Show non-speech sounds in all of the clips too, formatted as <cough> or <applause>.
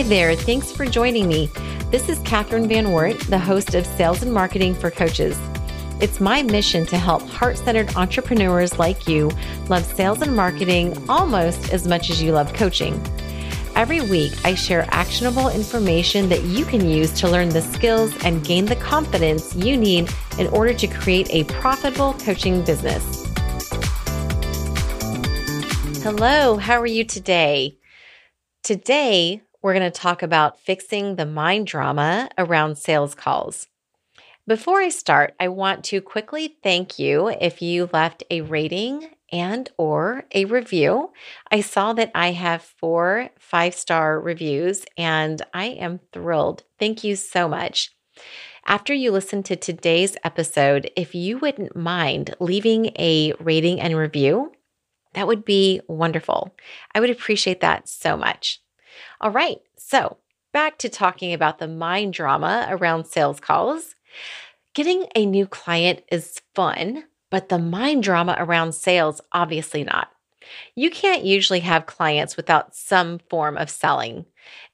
Hi there. Thanks for joining me. This is Catherine Van Wert, the host of Sales and Marketing for Coaches. It's my mission to help heart centered entrepreneurs like you love sales and marketing almost as much as you love coaching. Every week, I share actionable information that you can use to learn the skills and gain the confidence you need in order to create a profitable coaching business. Hello, how are you today? Today, we're going to talk about fixing the mind drama around sales calls. Before I start, I want to quickly thank you if you left a rating and or a review. I saw that I have 4 5-star reviews and I am thrilled. Thank you so much. After you listen to today's episode, if you wouldn't mind leaving a rating and review, that would be wonderful. I would appreciate that so much. All right, so back to talking about the mind drama around sales calls. Getting a new client is fun, but the mind drama around sales, obviously not. You can't usually have clients without some form of selling.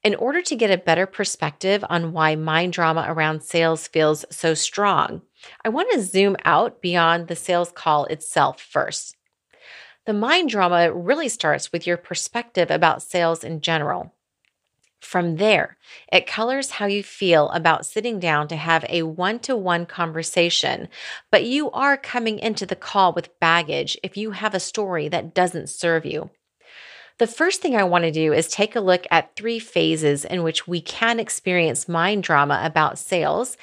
In order to get a better perspective on why mind drama around sales feels so strong, I want to zoom out beyond the sales call itself first. The mind drama really starts with your perspective about sales in general. From there, it colors how you feel about sitting down to have a one to one conversation, but you are coming into the call with baggage if you have a story that doesn't serve you. The first thing I want to do is take a look at three phases in which we can experience mind drama about sales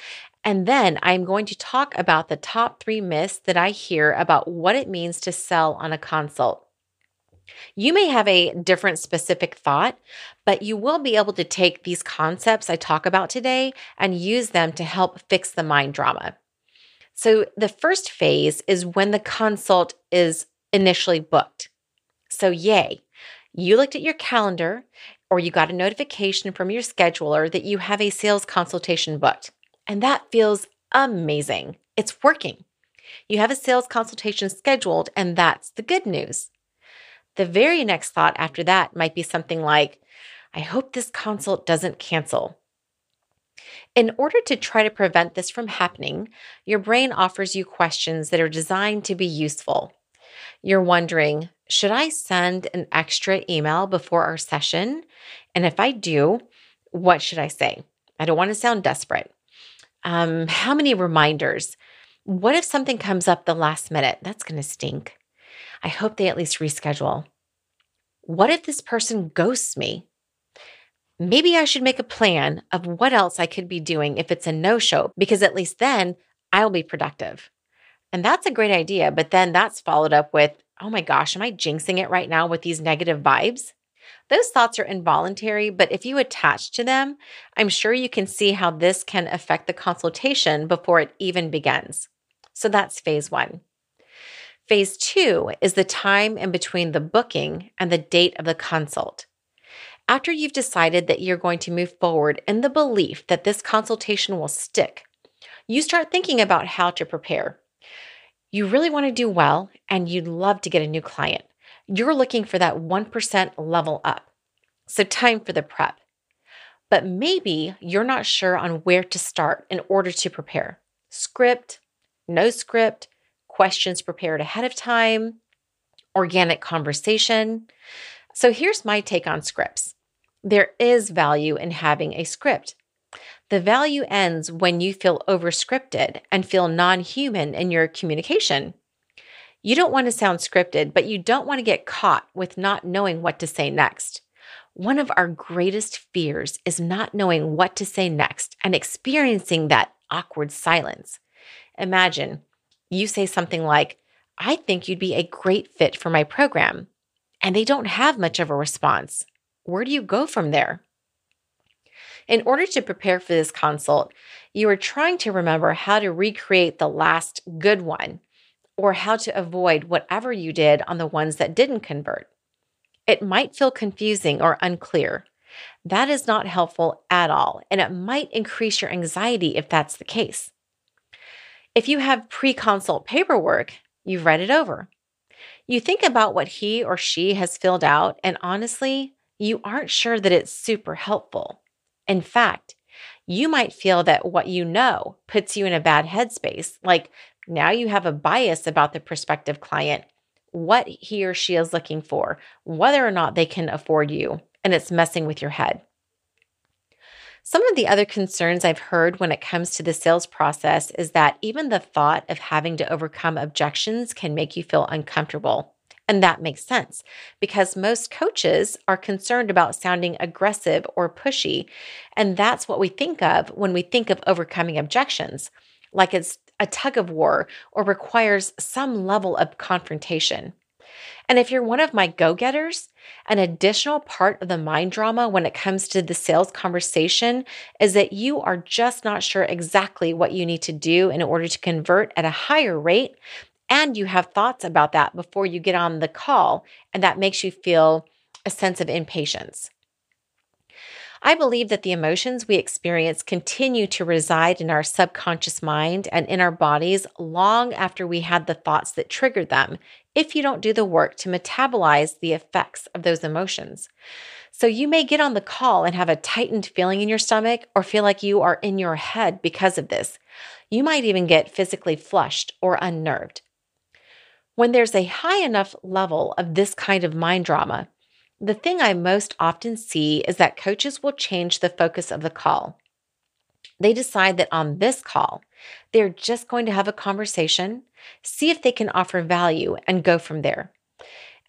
and then I'm going to talk about the top three myths that I hear about what it means to sell on a consult. You may have a different specific thought, but you will be able to take these concepts I talk about today and use them to help fix the mind drama. So, the first phase is when the consult is initially booked. So, yay, you looked at your calendar or you got a notification from your scheduler that you have a sales consultation booked. And that feels amazing. It's working. You have a sales consultation scheduled, and that's the good news. The very next thought after that might be something like, I hope this consult doesn't cancel. In order to try to prevent this from happening, your brain offers you questions that are designed to be useful. You're wondering, should I send an extra email before our session? And if I do, what should I say? I don't want to sound desperate. Um, how many reminders? What if something comes up the last minute? That's going to stink. I hope they at least reschedule. What if this person ghosts me? Maybe I should make a plan of what else I could be doing if it's a no show, because at least then I'll be productive. And that's a great idea. But then that's followed up with, oh my gosh, am I jinxing it right now with these negative vibes? Those thoughts are involuntary, but if you attach to them, I'm sure you can see how this can affect the consultation before it even begins. So that's phase one. Phase two is the time in between the booking and the date of the consult. After you've decided that you're going to move forward in the belief that this consultation will stick, you start thinking about how to prepare. You really want to do well and you'd love to get a new client. You're looking for that 1% level up. So, time for the prep. But maybe you're not sure on where to start in order to prepare. Script, no script, questions prepared ahead of time, organic conversation. So, here's my take on scripts there is value in having a script. The value ends when you feel overscripted and feel non human in your communication. You don't want to sound scripted, but you don't want to get caught with not knowing what to say next. One of our greatest fears is not knowing what to say next and experiencing that awkward silence. Imagine you say something like, I think you'd be a great fit for my program, and they don't have much of a response. Where do you go from there? In order to prepare for this consult, you are trying to remember how to recreate the last good one or how to avoid whatever you did on the ones that didn't convert. It might feel confusing or unclear. That is not helpful at all, and it might increase your anxiety if that's the case. If you have pre consult paperwork, you've read it over. You think about what he or she has filled out, and honestly, you aren't sure that it's super helpful. In fact, you might feel that what you know puts you in a bad headspace. Like now you have a bias about the prospective client, what he or she is looking for, whether or not they can afford you, and it's messing with your head. Some of the other concerns I've heard when it comes to the sales process is that even the thought of having to overcome objections can make you feel uncomfortable. And that makes sense because most coaches are concerned about sounding aggressive or pushy. And that's what we think of when we think of overcoming objections, like it's a tug of war or requires some level of confrontation. And if you're one of my go getters, an additional part of the mind drama when it comes to the sales conversation is that you are just not sure exactly what you need to do in order to convert at a higher rate and you have thoughts about that before you get on the call, and that makes you feel a sense of impatience. I believe that the emotions we experience continue to reside in our subconscious mind and in our bodies long after we had the thoughts that triggered them, if you don't do the work to metabolize the effects of those emotions. So you may get on the call and have a tightened feeling in your stomach or feel like you are in your head because of this. You might even get physically flushed or unnerved. When there's a high enough level of this kind of mind drama, the thing I most often see is that coaches will change the focus of the call. They decide that on this call, they're just going to have a conversation, see if they can offer value, and go from there.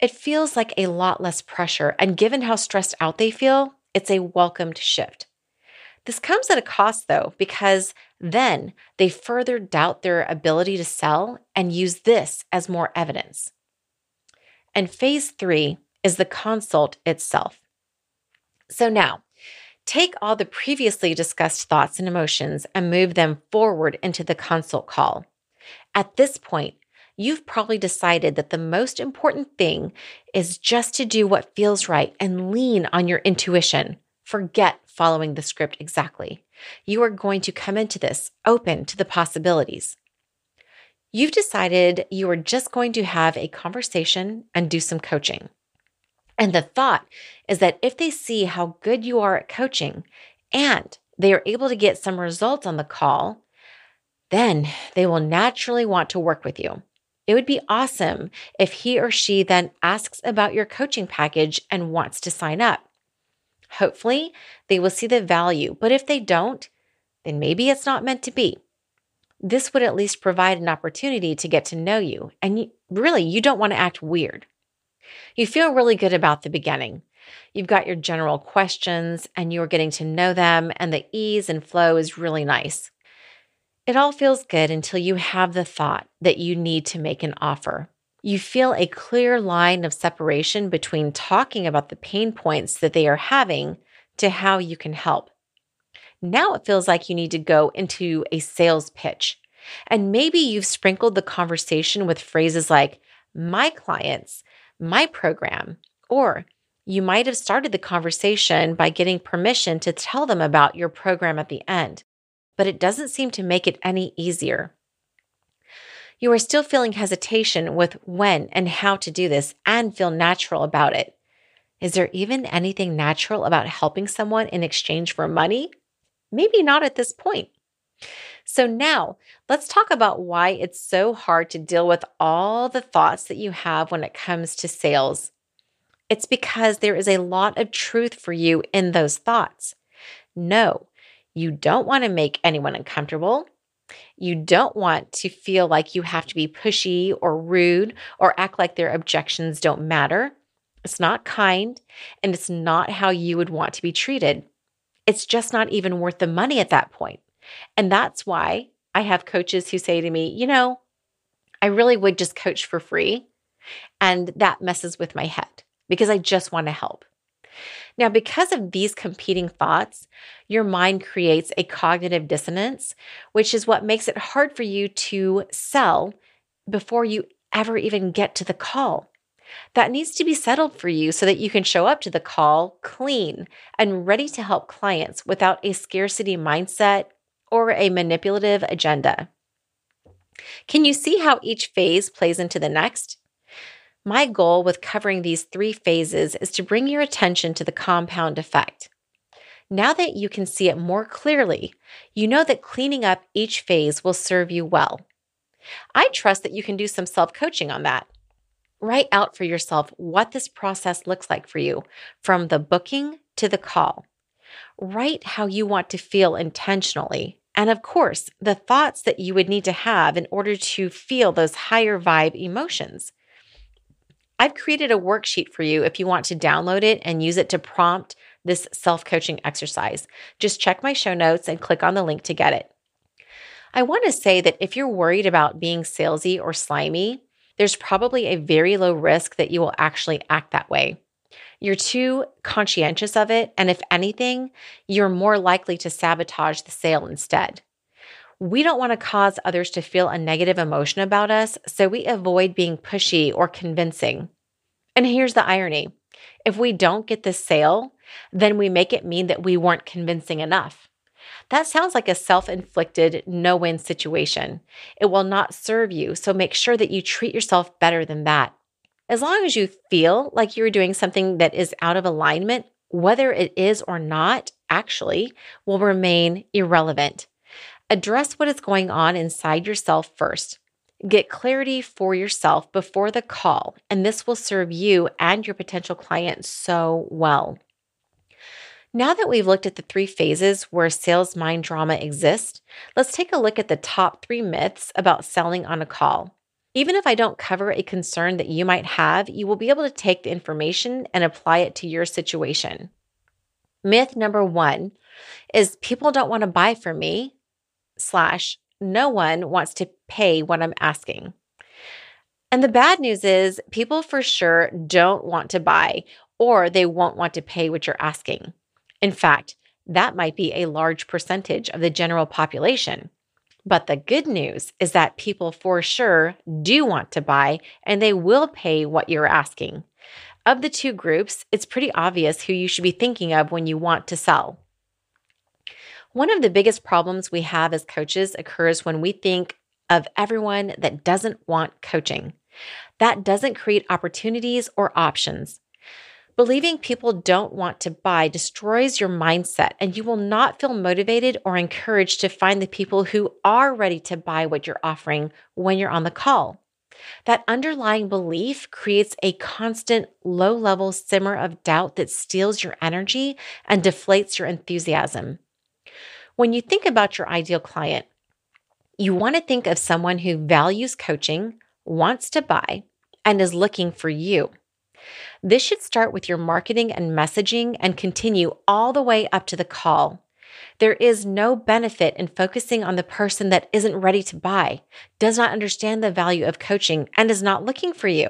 It feels like a lot less pressure, and given how stressed out they feel, it's a welcomed shift. This comes at a cost, though, because then they further doubt their ability to sell and use this as more evidence. And phase three is the consult itself. So now, take all the previously discussed thoughts and emotions and move them forward into the consult call. At this point, you've probably decided that the most important thing is just to do what feels right and lean on your intuition. Forget following the script exactly. You are going to come into this open to the possibilities. You've decided you are just going to have a conversation and do some coaching. And the thought is that if they see how good you are at coaching and they are able to get some results on the call, then they will naturally want to work with you. It would be awesome if he or she then asks about your coaching package and wants to sign up. Hopefully, they will see the value, but if they don't, then maybe it's not meant to be. This would at least provide an opportunity to get to know you, and really, you don't want to act weird. You feel really good about the beginning. You've got your general questions and you're getting to know them, and the ease and flow is really nice. It all feels good until you have the thought that you need to make an offer you feel a clear line of separation between talking about the pain points that they are having to how you can help. Now it feels like you need to go into a sales pitch. And maybe you've sprinkled the conversation with phrases like, my clients, my program, or you might have started the conversation by getting permission to tell them about your program at the end, but it doesn't seem to make it any easier you are still feeling hesitation with when and how to do this and feel natural about it. Is there even anything natural about helping someone in exchange for money? Maybe not at this point. So, now let's talk about why it's so hard to deal with all the thoughts that you have when it comes to sales. It's because there is a lot of truth for you in those thoughts. No, you don't want to make anyone uncomfortable. You don't want to feel like you have to be pushy or rude or act like their objections don't matter. It's not kind and it's not how you would want to be treated. It's just not even worth the money at that point. And that's why I have coaches who say to me, you know, I really would just coach for free. And that messes with my head because I just want to help. Now, because of these competing thoughts, your mind creates a cognitive dissonance, which is what makes it hard for you to sell before you ever even get to the call. That needs to be settled for you so that you can show up to the call clean and ready to help clients without a scarcity mindset or a manipulative agenda. Can you see how each phase plays into the next? My goal with covering these three phases is to bring your attention to the compound effect. Now that you can see it more clearly, you know that cleaning up each phase will serve you well. I trust that you can do some self coaching on that. Write out for yourself what this process looks like for you from the booking to the call. Write how you want to feel intentionally. And of course, the thoughts that you would need to have in order to feel those higher vibe emotions. I've created a worksheet for you if you want to download it and use it to prompt this self coaching exercise. Just check my show notes and click on the link to get it. I want to say that if you're worried about being salesy or slimy, there's probably a very low risk that you will actually act that way. You're too conscientious of it, and if anything, you're more likely to sabotage the sale instead. We don't want to cause others to feel a negative emotion about us, so we avoid being pushy or convincing. And here's the irony if we don't get the sale, then we make it mean that we weren't convincing enough. That sounds like a self inflicted no win situation. It will not serve you, so make sure that you treat yourself better than that. As long as you feel like you're doing something that is out of alignment, whether it is or not, actually will remain irrelevant. Address what is going on inside yourself first. Get clarity for yourself before the call, and this will serve you and your potential client so well. Now that we've looked at the three phases where sales mind drama exists, let's take a look at the top three myths about selling on a call. Even if I don't cover a concern that you might have, you will be able to take the information and apply it to your situation. Myth number one is people don't want to buy from me, slash, no one wants to pay what I'm asking. And the bad news is, people for sure don't want to buy or they won't want to pay what you're asking. In fact, that might be a large percentage of the general population. But the good news is that people for sure do want to buy and they will pay what you're asking. Of the two groups, it's pretty obvious who you should be thinking of when you want to sell. One of the biggest problems we have as coaches occurs when we think of everyone that doesn't want coaching. That doesn't create opportunities or options. Believing people don't want to buy destroys your mindset, and you will not feel motivated or encouraged to find the people who are ready to buy what you're offering when you're on the call. That underlying belief creates a constant low level simmer of doubt that steals your energy and deflates your enthusiasm. When you think about your ideal client, you want to think of someone who values coaching, wants to buy, and is looking for you. This should start with your marketing and messaging and continue all the way up to the call. There is no benefit in focusing on the person that isn't ready to buy, does not understand the value of coaching, and is not looking for you.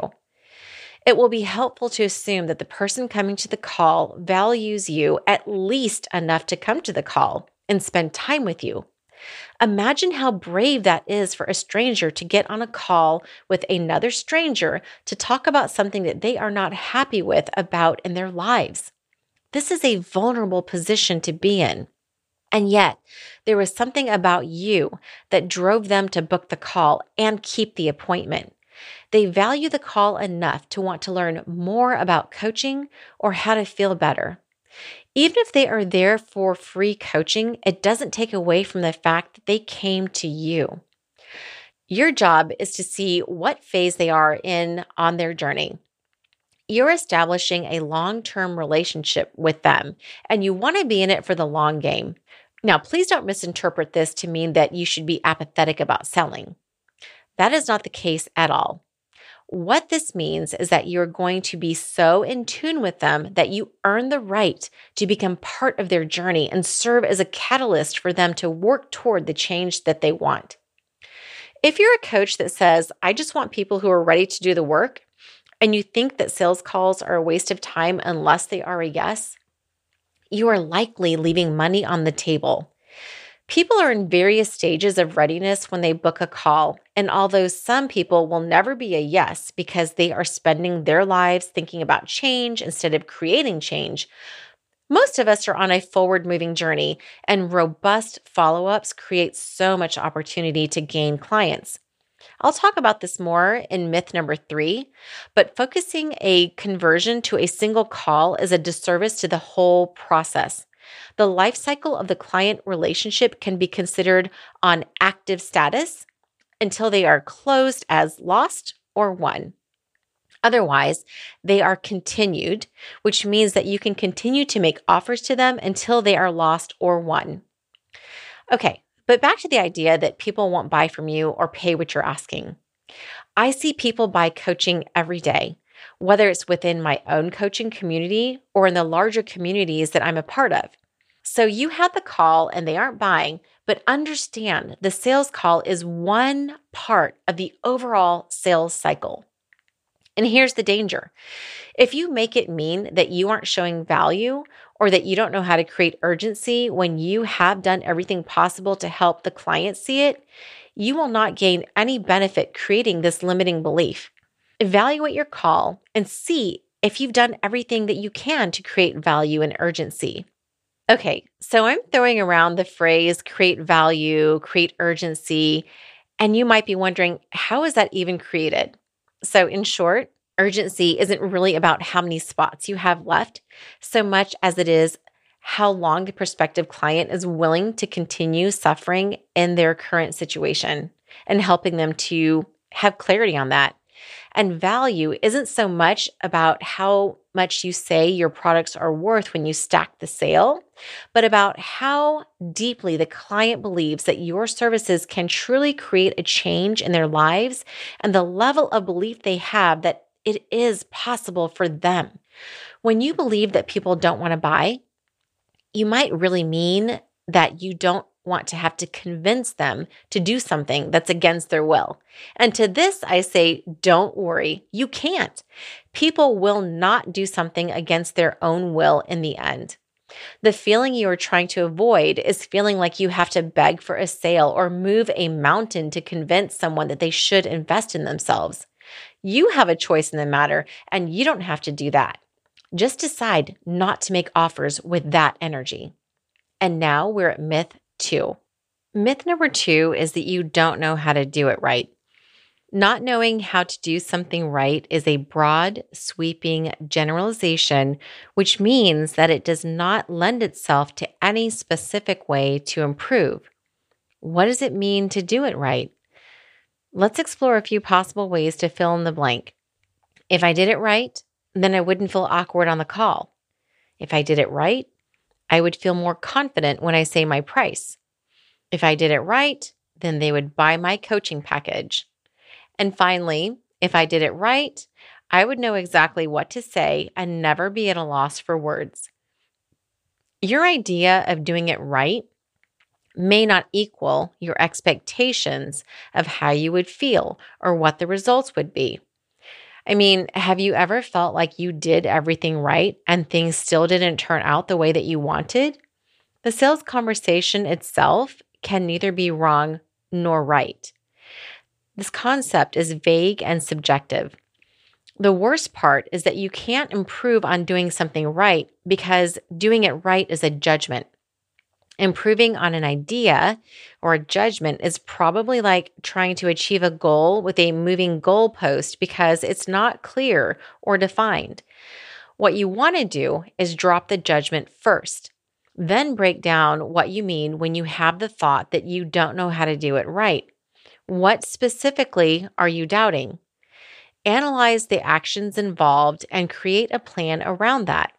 It will be helpful to assume that the person coming to the call values you at least enough to come to the call and spend time with you. Imagine how brave that is for a stranger to get on a call with another stranger to talk about something that they are not happy with about in their lives. This is a vulnerable position to be in. And yet, there was something about you that drove them to book the call and keep the appointment. They value the call enough to want to learn more about coaching or how to feel better. Even if they are there for free coaching, it doesn't take away from the fact that they came to you. Your job is to see what phase they are in on their journey. You're establishing a long term relationship with them, and you want to be in it for the long game. Now, please don't misinterpret this to mean that you should be apathetic about selling. That is not the case at all. What this means is that you're going to be so in tune with them that you earn the right to become part of their journey and serve as a catalyst for them to work toward the change that they want. If you're a coach that says, I just want people who are ready to do the work, and you think that sales calls are a waste of time unless they are a yes, you are likely leaving money on the table. People are in various stages of readiness when they book a call. And although some people will never be a yes because they are spending their lives thinking about change instead of creating change, most of us are on a forward moving journey, and robust follow ups create so much opportunity to gain clients. I'll talk about this more in myth number three, but focusing a conversion to a single call is a disservice to the whole process. The life cycle of the client relationship can be considered on active status until they are closed as lost or won. Otherwise, they are continued, which means that you can continue to make offers to them until they are lost or won. Okay, but back to the idea that people won't buy from you or pay what you're asking. I see people buy coaching every day, whether it's within my own coaching community or in the larger communities that I'm a part of. So you had the call and they aren't buying, but understand the sales call is one part of the overall sales cycle. And here's the danger if you make it mean that you aren't showing value or that you don't know how to create urgency when you have done everything possible to help the client see it, you will not gain any benefit creating this limiting belief. Evaluate your call and see if you've done everything that you can to create value and urgency. Okay, so I'm throwing around the phrase create value, create urgency, and you might be wondering, how is that even created? So, in short, urgency isn't really about how many spots you have left so much as it is how long the prospective client is willing to continue suffering in their current situation and helping them to have clarity on that. And value isn't so much about how much you say your products are worth when you stack the sale, but about how deeply the client believes that your services can truly create a change in their lives and the level of belief they have that it is possible for them. When you believe that people don't want to buy, you might really mean that you don't want to have to convince them to do something that's against their will. And to this, I say, don't worry, you can't. People will not do something against their own will in the end. The feeling you are trying to avoid is feeling like you have to beg for a sale or move a mountain to convince someone that they should invest in themselves. You have a choice in the matter, and you don't have to do that. Just decide not to make offers with that energy. And now we're at myth two. Myth number mm. two is that you don't know how to do it right. Not knowing how to do something right is a broad, sweeping generalization, which means that it does not lend itself to any specific way to improve. What does it mean to do it right? Let's explore a few possible ways to fill in the blank. If I did it right, then I wouldn't feel awkward on the call. If I did it right, I would feel more confident when I say my price. If I did it right, then they would buy my coaching package. And finally, if I did it right, I would know exactly what to say and never be at a loss for words. Your idea of doing it right may not equal your expectations of how you would feel or what the results would be. I mean, have you ever felt like you did everything right and things still didn't turn out the way that you wanted? The sales conversation itself can neither be wrong nor right. This concept is vague and subjective. The worst part is that you can't improve on doing something right because doing it right is a judgment. Improving on an idea or a judgment is probably like trying to achieve a goal with a moving goalpost because it's not clear or defined. What you want to do is drop the judgment first, then break down what you mean when you have the thought that you don't know how to do it right. What specifically are you doubting? Analyze the actions involved and create a plan around that.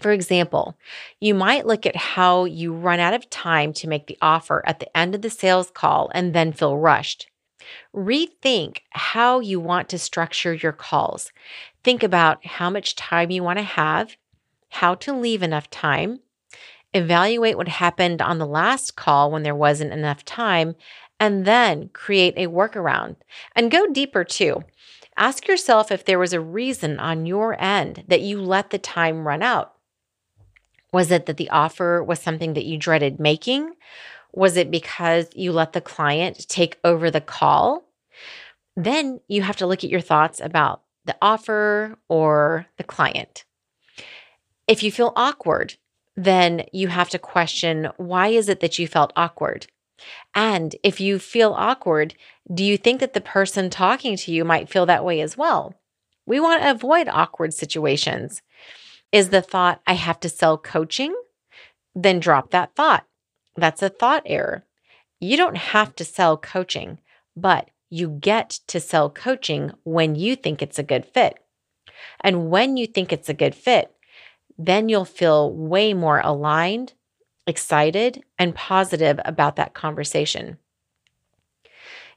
For example, you might look at how you run out of time to make the offer at the end of the sales call and then feel rushed. Rethink how you want to structure your calls. Think about how much time you want to have, how to leave enough time, evaluate what happened on the last call when there wasn't enough time, and then create a workaround. And go deeper too. Ask yourself if there was a reason on your end that you let the time run out. Was it that the offer was something that you dreaded making? Was it because you let the client take over the call? Then you have to look at your thoughts about the offer or the client. If you feel awkward, then you have to question why is it that you felt awkward? And if you feel awkward, do you think that the person talking to you might feel that way as well? We want to avoid awkward situations. Is the thought, I have to sell coaching? Then drop that thought. That's a thought error. You don't have to sell coaching, but you get to sell coaching when you think it's a good fit. And when you think it's a good fit, then you'll feel way more aligned, excited, and positive about that conversation.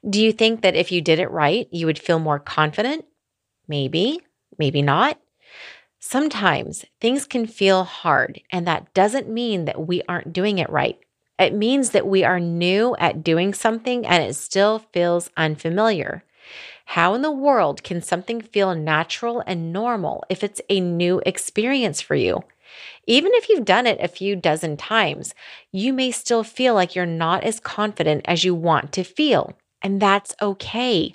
Do you think that if you did it right, you would feel more confident? Maybe, maybe not. Sometimes things can feel hard, and that doesn't mean that we aren't doing it right. It means that we are new at doing something and it still feels unfamiliar. How in the world can something feel natural and normal if it's a new experience for you? Even if you've done it a few dozen times, you may still feel like you're not as confident as you want to feel. And that's okay.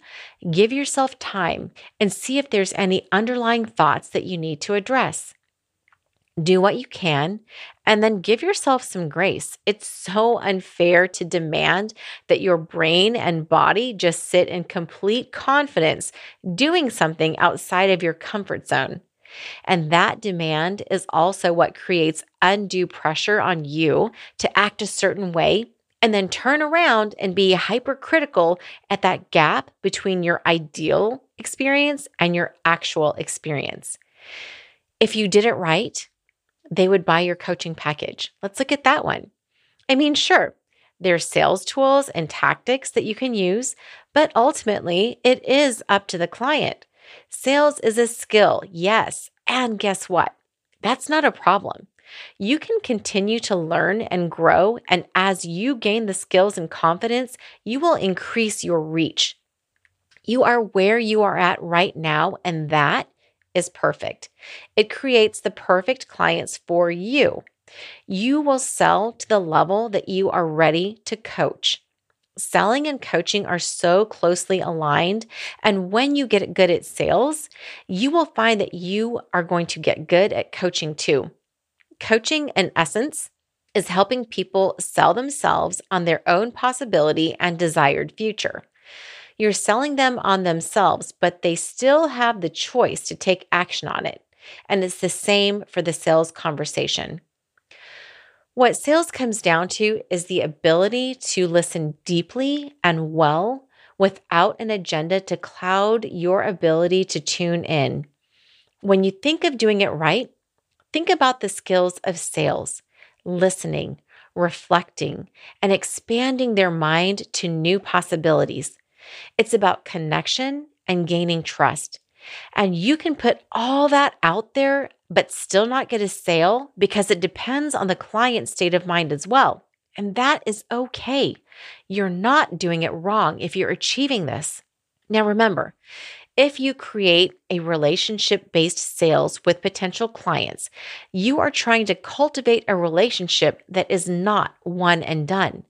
Give yourself time and see if there's any underlying thoughts that you need to address. Do what you can and then give yourself some grace. It's so unfair to demand that your brain and body just sit in complete confidence doing something outside of your comfort zone. And that demand is also what creates undue pressure on you to act a certain way and then turn around and be hypercritical at that gap between your ideal experience and your actual experience. If you did it right, they would buy your coaching package. Let's look at that one. I mean, sure, there's sales tools and tactics that you can use, but ultimately it is up to the client. Sales is a skill, yes. And guess what? That's not a problem. You can continue to learn and grow. And as you gain the skills and confidence, you will increase your reach. You are where you are at right now, and that is perfect. It creates the perfect clients for you. You will sell to the level that you are ready to coach. Selling and coaching are so closely aligned. And when you get good at sales, you will find that you are going to get good at coaching too. Coaching, in essence, is helping people sell themselves on their own possibility and desired future. You're selling them on themselves, but they still have the choice to take action on it. And it's the same for the sales conversation. What sales comes down to is the ability to listen deeply and well without an agenda to cloud your ability to tune in. When you think of doing it right, think about the skills of sales, listening, reflecting, and expanding their mind to new possibilities. It's about connection and gaining trust. And you can put all that out there, but still not get a sale because it depends on the client's state of mind as well. And that is okay. You're not doing it wrong if you're achieving this. Now, remember, if you create a relationship based sales with potential clients, you are trying to cultivate a relationship that is not one and done.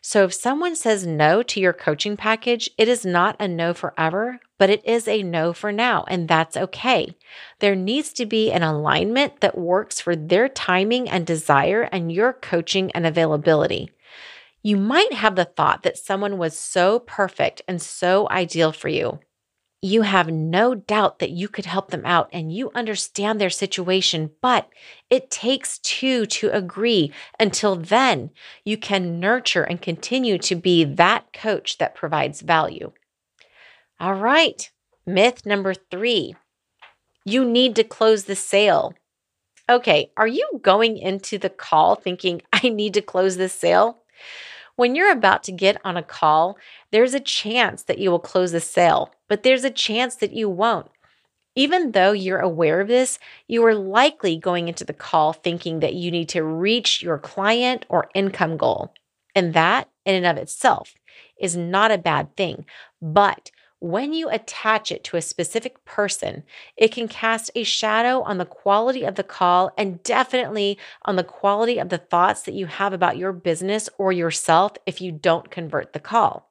So if someone says no to your coaching package, it is not a no forever, but it is a no for now, and that's okay. There needs to be an alignment that works for their timing and desire and your coaching and availability. You might have the thought that someone was so perfect and so ideal for you you have no doubt that you could help them out and you understand their situation, but it takes two to agree. Until then, you can nurture and continue to be that coach that provides value. All right, myth number three you need to close the sale. Okay, are you going into the call thinking, I need to close this sale? When you're about to get on a call, there's a chance that you will close the sale, but there's a chance that you won't. Even though you're aware of this, you are likely going into the call thinking that you need to reach your client or income goal. And that, in and of itself, is not a bad thing. But when you attach it to a specific person, it can cast a shadow on the quality of the call and definitely on the quality of the thoughts that you have about your business or yourself if you don't convert the call.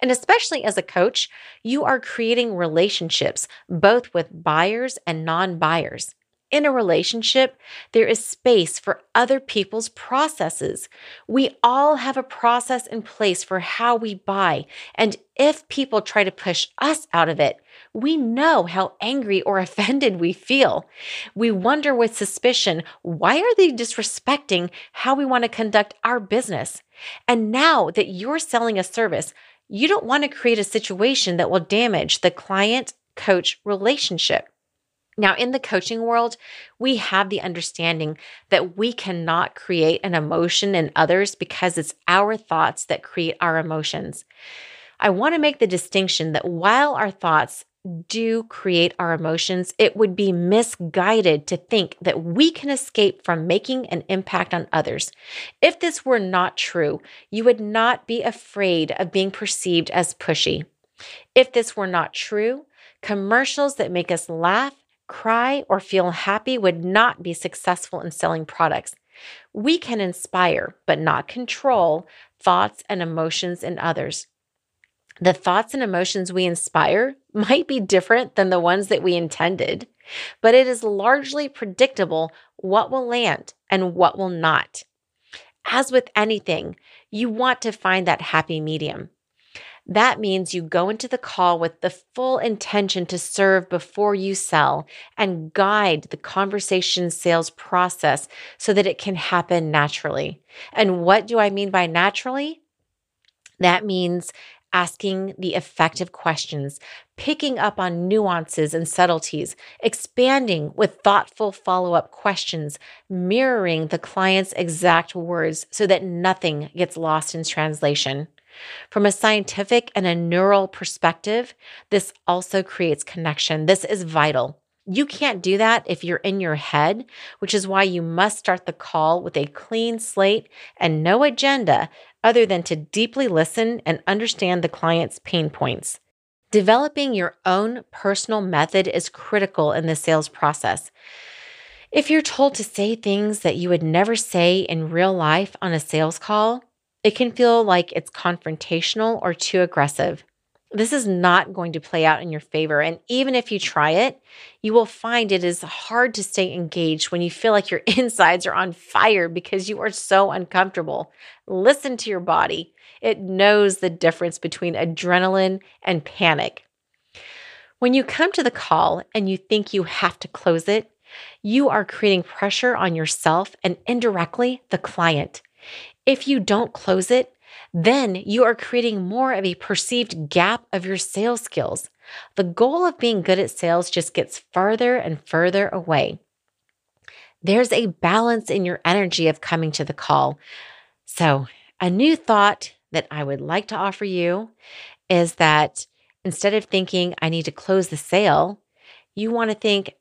And especially as a coach, you are creating relationships both with buyers and non buyers. In a relationship, there is space for other people's processes. We all have a process in place for how we buy. And if people try to push us out of it, we know how angry or <laughs> offended we feel. We wonder with suspicion why are they disrespecting how we want to conduct our business? And now that you're selling a service, you don't want to create a situation that will damage the client coach relationship. Now, in the coaching world, we have the understanding that we cannot create an emotion in others because it's our thoughts that create our emotions. I want to make the distinction that while our thoughts do create our emotions, it would be misguided to think that we can escape from making an impact on others. If this were not true, you would not be afraid of being perceived as pushy. If this were not true, commercials that make us laugh, cry, or feel happy would not be successful in selling products. We can inspire, but not control, thoughts and emotions in others the thoughts and emotions we inspire <laughs> might be different than the ones that we intended, but it is largely predictable what will land and what will not. As with anything, you want to find that happy medium. That means you go into the call with the full intention to serve before you sell and guide the conversation sales process so that it can happen naturally. And what do I mean by naturally? That means asking the effective questions, picking up on nuances and subtleties, expanding with thoughtful follow up questions, mirroring the client's exact words so that nothing gets lost in translation. From a scientific and a neural perspective, this also creates connection. This is vital. You can't do that if you're in your head, which is why you must start the call with a clean slate and no agenda other than to deeply listen and understand the client's pain points. Developing your own personal method is critical in the sales process. If you're told to say things that you would never say in real life on a sales call, it can feel like it's confrontational or too aggressive this is not going to play out in your favor. And even if you try it, you will find it is hard to stay engaged when you feel like your <laughs> insides are on fire because you are so uncomfortable. Listen to your body, it knows the difference between adrenaline and panic. When you come to the call and you think you have to close it, you are creating pressure on yourself and indirectly the client. If you don't close it, then you are creating more of a perceived gap of your sales skills. The goal of being good at sales just gets further and further away. There's a balance in your energy of coming to the call. So, a new thought that I would like to offer you is that instead of thinking, I need to close the sale, you want to think,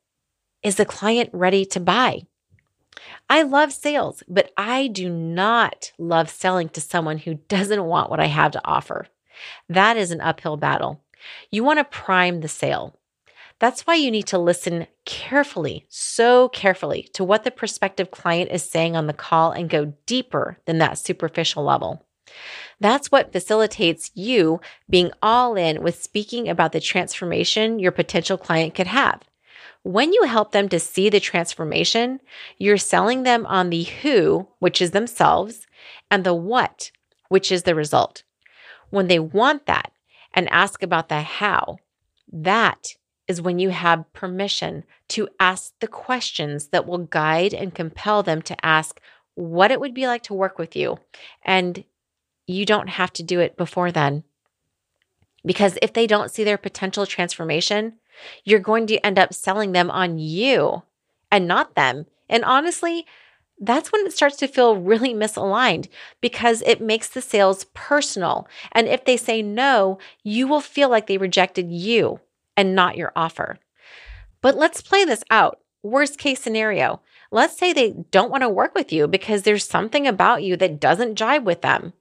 is the client ready to buy? I love sales, but I do not love selling to someone who doesn't want what I have to offer. That is an uphill battle. You want to prime the sale. That's why you need to listen carefully, so carefully, to what the prospective client is saying on the call and go deeper than that superficial level. That's what facilitates you being all in with speaking about the transformation your potential client could have. When you help them to see the transformation, you're selling them on the who, which is themselves, and the what, which is the result. When they want that and ask about the how, that is when you have permission to ask the questions that will guide and compel them to ask what it would be like to work with you. And you don't have to do it before then. Because if they don't see their potential transformation, you're going to end up selling them on you and not them. And honestly, that's when it starts to feel really misaligned because it makes the sales personal. And if they say no, you will feel like they rejected you and not your offer. But let's play this out. Worst case scenario. Let's say they don't want to work with you because there's something about you that doesn't jive with them.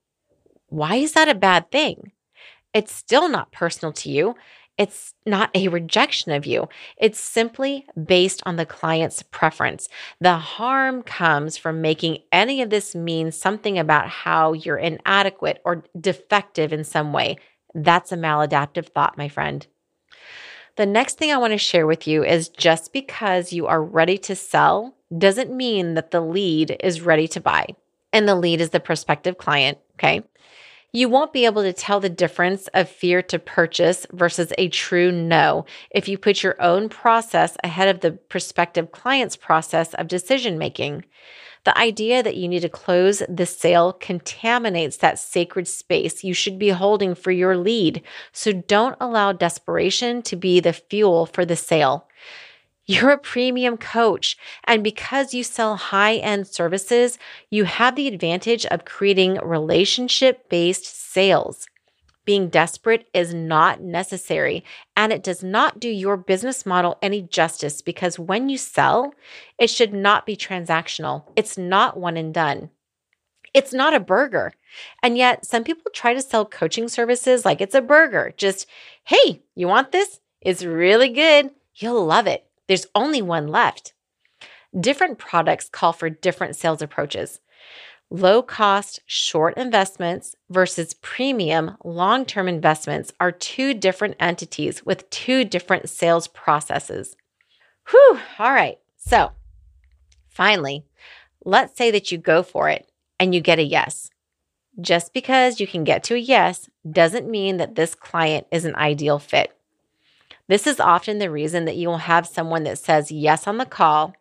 Why is that a bad thing? It's still not personal to you. It's not a rejection of you. It's simply based on the client's preference. The harm comes from making any of this mean something about how you're inadequate or defective in some way. That's a maladaptive thought, my friend. The next thing I want to share with you is just because you are ready to sell doesn't mean that the lead is ready to buy. And the lead is the prospective client. Okay. You won't be able to tell the difference of fear to purchase versus a true no if you put your own process ahead of the prospective client's process of decision making. The idea that you need to close the sale contaminates that sacred space you should be holding for your lead. So don't allow desperation to be the fuel for the sale. You're a premium coach. And because you sell high end services, you have the advantage of creating relationship based sales. Being desperate is not necessary and it does not do your business model any justice because when you sell, it should not be transactional. It's not one and done. It's not a burger. And yet, some people try to sell coaching services like it's a burger. Just, hey, you want this? It's really good. You'll love it. There's only one left. Different products call for different sales approaches. Low cost, short investments versus premium, long term investments are two different entities with two different sales processes. Whew, all right. So, finally, let's say that you go for it and you get a yes. Just because you can get to a yes doesn't mean that this client is an ideal fit. This is often the reason that you will have someone that says yes on the call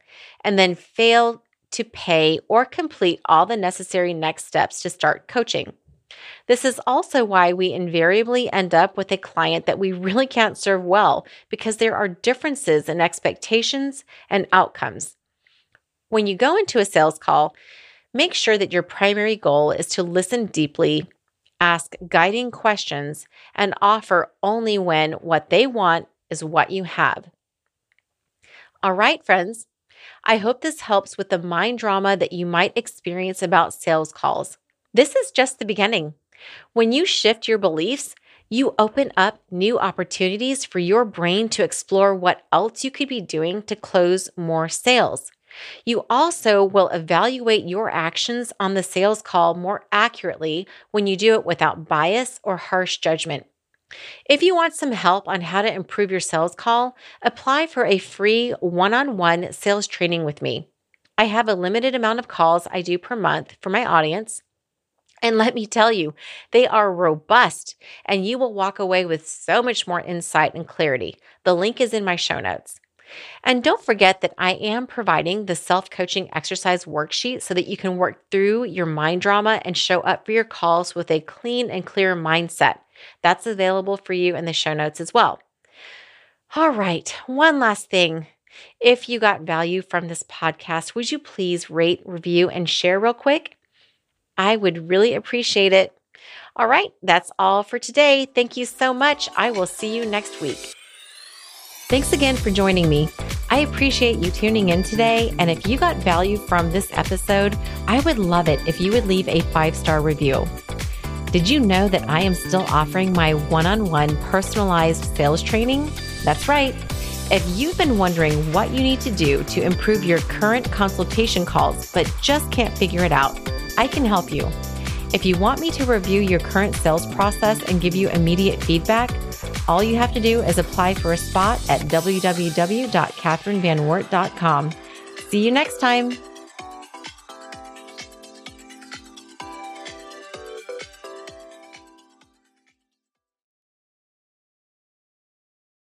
and then fail to pay or complete all the necessary next steps to start coaching. This is also why we invariably end up with a client that we really can't serve well because there are differences in expectations and outcomes. When you go into a sales call, make sure that your primary goal is to listen deeply, ask guiding questions, and offer only when what they want is what you have. All right, friends. I hope this helps with the mind drama that you might experience about sales calls. This is just the beginning. When you shift your beliefs, you open up new opportunities for your brain to explore what else you could be doing to close more sales. You also will evaluate your actions on the sales call more accurately when you do it without bias or harsh judgment. If you want some help on how to improve your sales call, apply for a free one on one sales training with me. I have a limited amount of calls I do per month for my audience. And let me tell you, they are robust and you will walk away with so much more insight and clarity. The link is in my show notes. And don't forget that I am providing the self coaching exercise worksheet so that you can work through your mind drama and show up for your calls with a clean and clear mindset. That's available for you in the show notes as well. All right, one last thing. If you got value from this podcast, would you please rate, review, and share real quick? I would really appreciate it. All right, that's all for today. Thank you so much. I will see you next week. Thanks again for joining me. I appreciate you tuning in today. And if you got value from this episode, I would love it if you would leave a five star review. Did you know that I am still offering my one on one personalized sales training? That's right. If you've been wondering what you need to do to improve your current consultation calls but just can't figure it out, I can help you. If you want me to review your current sales process and give you immediate feedback, all you have to do is apply for a spot at www.catherinevanwert.com. See you next time.